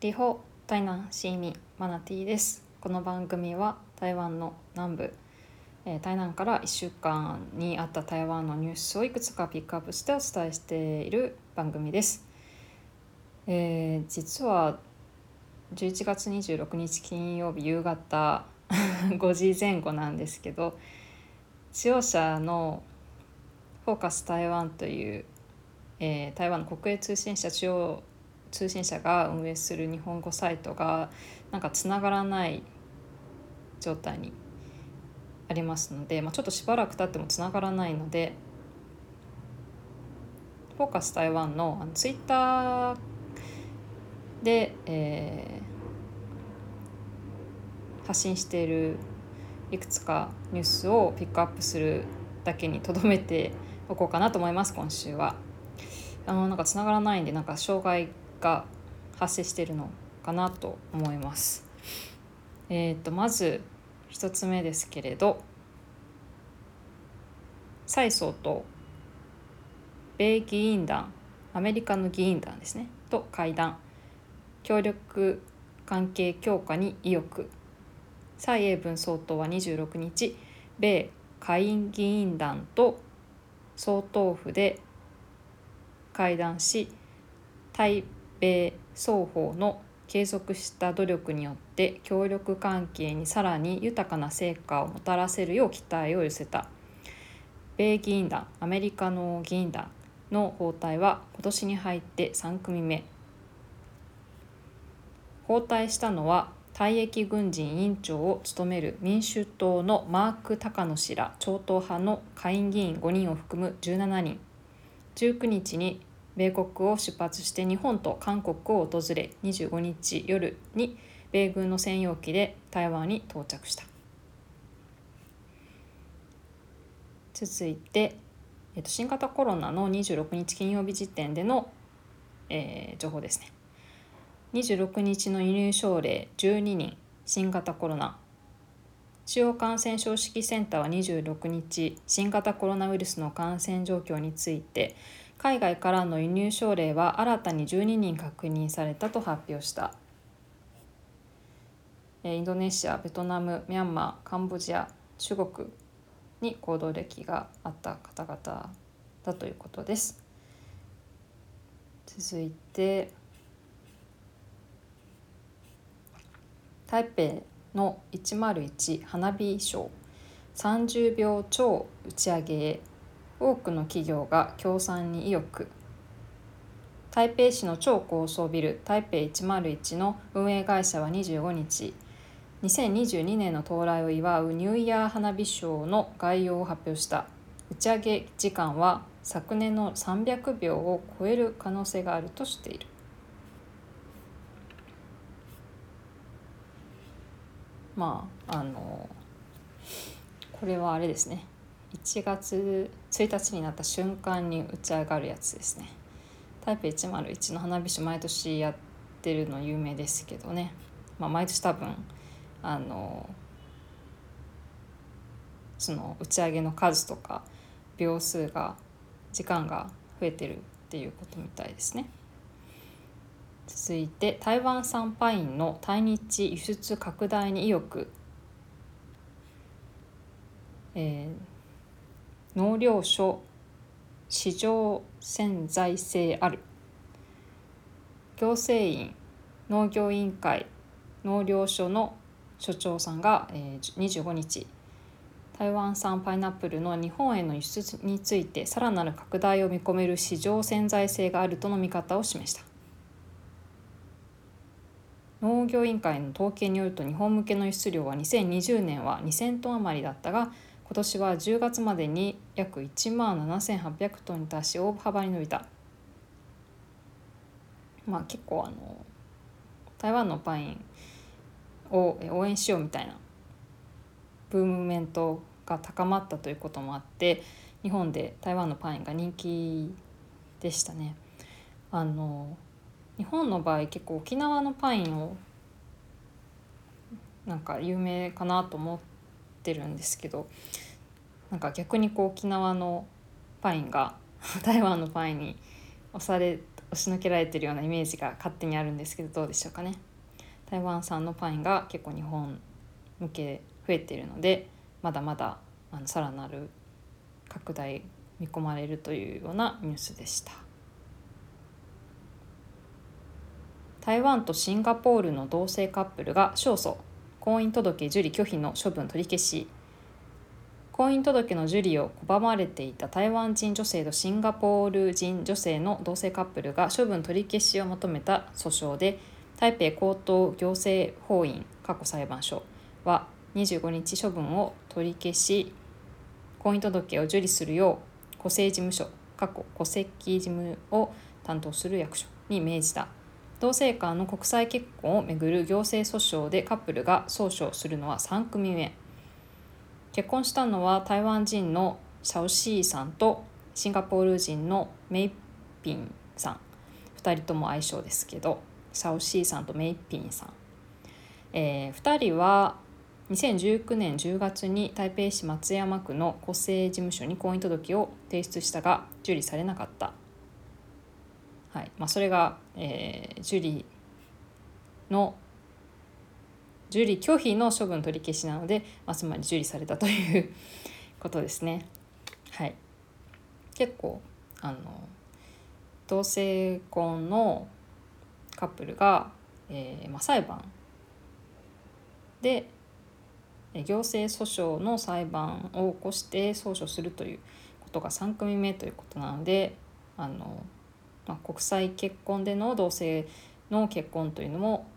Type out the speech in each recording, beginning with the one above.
リホ台南シーミマナティです。この番組は台湾の南部、えー台南から1週間にあった台湾のニュースをいくつかピックアップしてお伝えしている番組です、えー実は11月26日金曜日夕方5時前後なんですけど使用者のフォーカス台湾という、えー台湾の国営通信社中央通信社が運営する日本語サイトがなんかつながらない状態にありますので、まあ、ちょっとしばらく経ってもつながらないのでフォーカス台湾のあのツイッターで、えー発信しているいくつかニュースをピックアップするだけにとどめておこうかなと思います今週は。あのなんかつながらないんでなんか障害が発生してるのかなと思います。えー、とまず一つ目ですけれど蔡総統米議員団アメリカの議員団ですねと会談協力関係強化に意欲蔡英文総統は26日米下院議員団と総統府で会談し対米双方の継続した努力によって協力関係にさらに豊かな成果をもたらせるよう期待を寄せた。米議員団アメリカの議員団の訪台は今年に入って3組目。訪台したのは退役軍人委員長を務める民主党のマーク・タカノ氏ら超党派の下院議員5人を含む17人。19日に米国を出発して日本と韓国を訪れ25日夜に米軍の専用機で台湾に到着した。続いて、えっと、新型コロナの26日金曜日時点での、えー情報ですね。26日の輸入症例12人新型コロナ。主要感染症指揮センターは26日新型コロナウイルスの感染状況について海外からの輸入症例は新たに12人確認されたと発表した。インドネシアベトナムミャンマーカンボジア中国に行動歴があった方々だということです。続いて台北の101花火ショー。30秒超打ち上げへ。多くの企業が協賛に意欲。台北市の超高層ビル台北101の運営会社は25日。2022年の到来を祝うニューイヤー花火ショーの概要を発表した。打ち上げ時間は昨年の300秒を超える可能性があるとしている。まああのこれはあれですね。1月1日になった瞬間に打ち上がるやつですね。台北101の花火師毎年やってるの有名ですけどね、まあ、毎年多分あのその打ち上げの数とか秒数が時間が増えてるっていうことみたいですね。続いて台湾産パインの対日輸出拡大に意欲、えー農業所市場潜在性ある。行政院農業委員会農業所の所長さんが、えー25日台湾産パイナップルの日本への輸出についてさらなる拡大を見込める市場潜在性があるとの見方を示した。農業委員会の統計によると日本向けの輸出量は2020年は2,000トン余りだったが今年は10月までに約1万7,800トンに達し大幅に伸びた。まあ結構あの台湾のパインをえ応援しようみたいなブームメントが高まったということもあって日本で台湾のパインが人気でしたね。あの日本の場合結構沖縄のパインをなんか有名かなと思ってるんですけどなんか逆にこう沖縄のパインが 台湾のパインに押され押しのけられてるようなイメージが勝手にあるんですけどどうでしょうかね。台湾産のパインが結構日本向け増えているのでまだまだあのさらなる拡大見込まれるというようなニュースでした。台湾とシンガポールの同性カップルが勝訴。婚姻届受理拒否の処分取り消し。婚姻届の受理を拒まれていた台湾人女性とシンガポール人女性の同性カップルが処分取り消しを求めた訴訟で台北高等行政法院過去裁判所は25日処分を取り消し婚姻届を受理するよう戸籍事務所過去戸籍事務を担当する役所に命じた。同性間の国際結婚をめぐる行政訴訟でカップルが訴訟するのは3組目。結婚したのは台湾人のシャオシーさんとシンガポール人のメイピンさん。2人とも相性ですけどシャオシーさんとメイピンさん、えー、2人は2019年10月に台北市松山区の戸籍事務所に婚姻届を提出したが受理されなかった、はいまあ、それが、えー、受理の受理拒否の処分取り消しなので、まあ、つまり受理されたという ことですね。はい、結構あの同性婚のカップルが、えーまあ、裁判で行政訴訟の裁判を起こして訴訟するということが3組目ということなのであの、まあ、国際結婚での同性の結婚というのも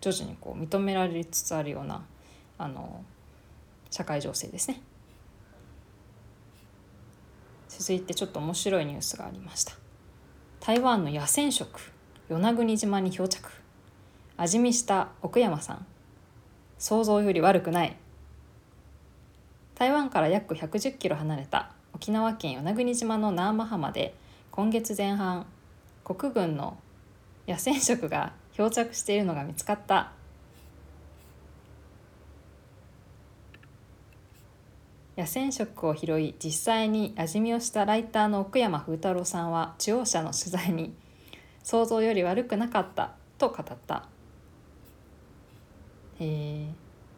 徐々にこう認められつつあるようなあの社会情勢ですね。続いてちょっと面白いニュースがありました。台湾の野戦食与那国島に漂着味見した奥山さん想像より悪くない台湾から約110キロ離れた沖縄県与那国島の南マ浜で今月前半国軍の野戦食が漂着しているのが見つかった。野戦食を拾い実際に味見をしたライターの奥山風太郎さんは中央社の取材に想像より悪くなかったと語った。えー、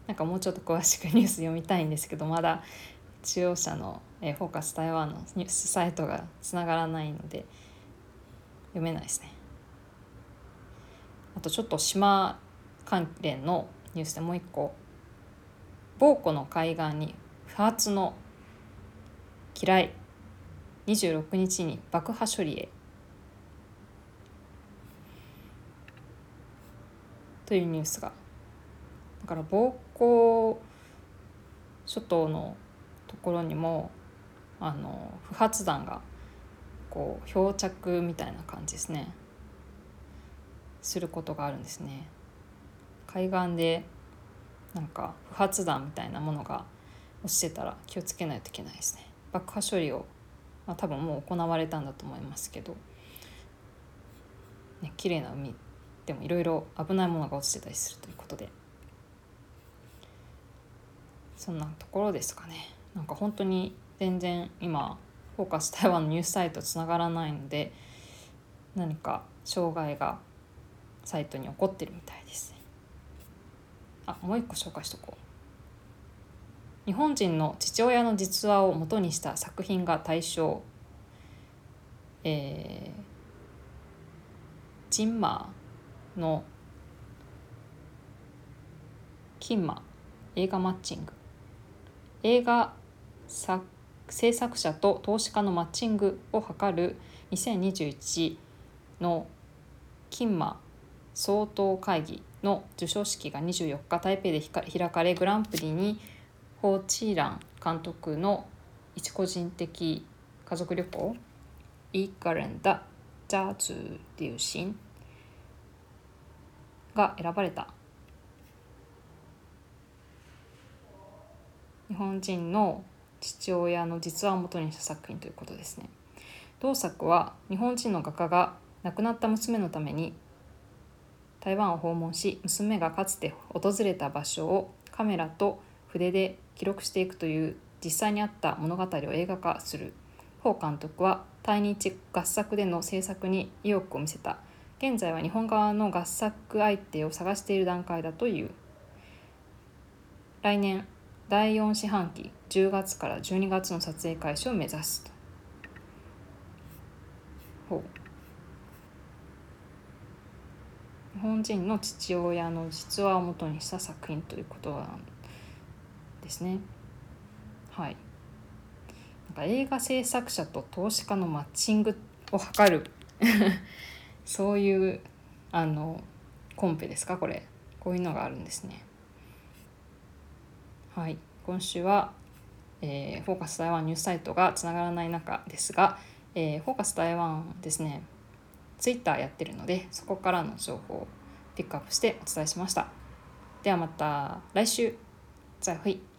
なんかもうちょっと詳しくニュース読みたいんですけどまだ中央社の、えー、フォーカス台湾のニュースサイトがつながらないので読めないですね。あとちょっと島関連のニュースでもう一個。某湖の海岸に不発の機雷。26日に爆破処理へ。というニュースが。だから暴行諸島のところにもあの不発弾がこう漂着みたいな感じですね。することがあるんですね。海岸でなんか不発弾みたいなものが落ちてたら気をつけないといけないですね。爆破処理を、まあ、多分もう行われたんだと思いますけどね綺麗な海でもいろいろ危ないものが落ちてたりするということで。そんなところですかね。なんか本当に全然今フォーカス台湾のニュースサイトつながらないので何か障害がサイトに起こってるみたいですあもう一個紹介しとこう。日本人の父親の実話を元にした作品が対象。えー、ジンマーのキンマ映画マッチング。映画作制作者と投資家のマッチングを図る2021のキンマ総統会議の授賞式が24日台北で開かれグランプリにホー・チーラン監督の一個人的家族旅行「イーカレンダ・ジャーズ・リューシン」が選ばれた。日本人の父親の実話をもとにした作品ということですね。同作は日本人の画家が亡くなった娘のために台湾を訪問し娘がかつて訪れた場所をカメラと筆で記録していくという実際にあった物語を映画化する。彭監督は対日合作での制作に意欲を見せた。現在は日本側の合作相手を探している段階だという。来年第4四半期10月から12月の撮影開始を目指すと。ほう。日本人の父親の実話をもとにした作品ということなんですね。はい。なんか映画制作者と投資家のマッチングを図る。そういうあのコンペですかこれ。こういうのがあるんですね。はい。今週は、えー、フォーカス台湾ニュースサイトがつながらない中ですが、えー、フォーカス台湾ですね。ツイッターやってるのでそこからの情報をピックアップしてお伝えしました。ではまた来週。再会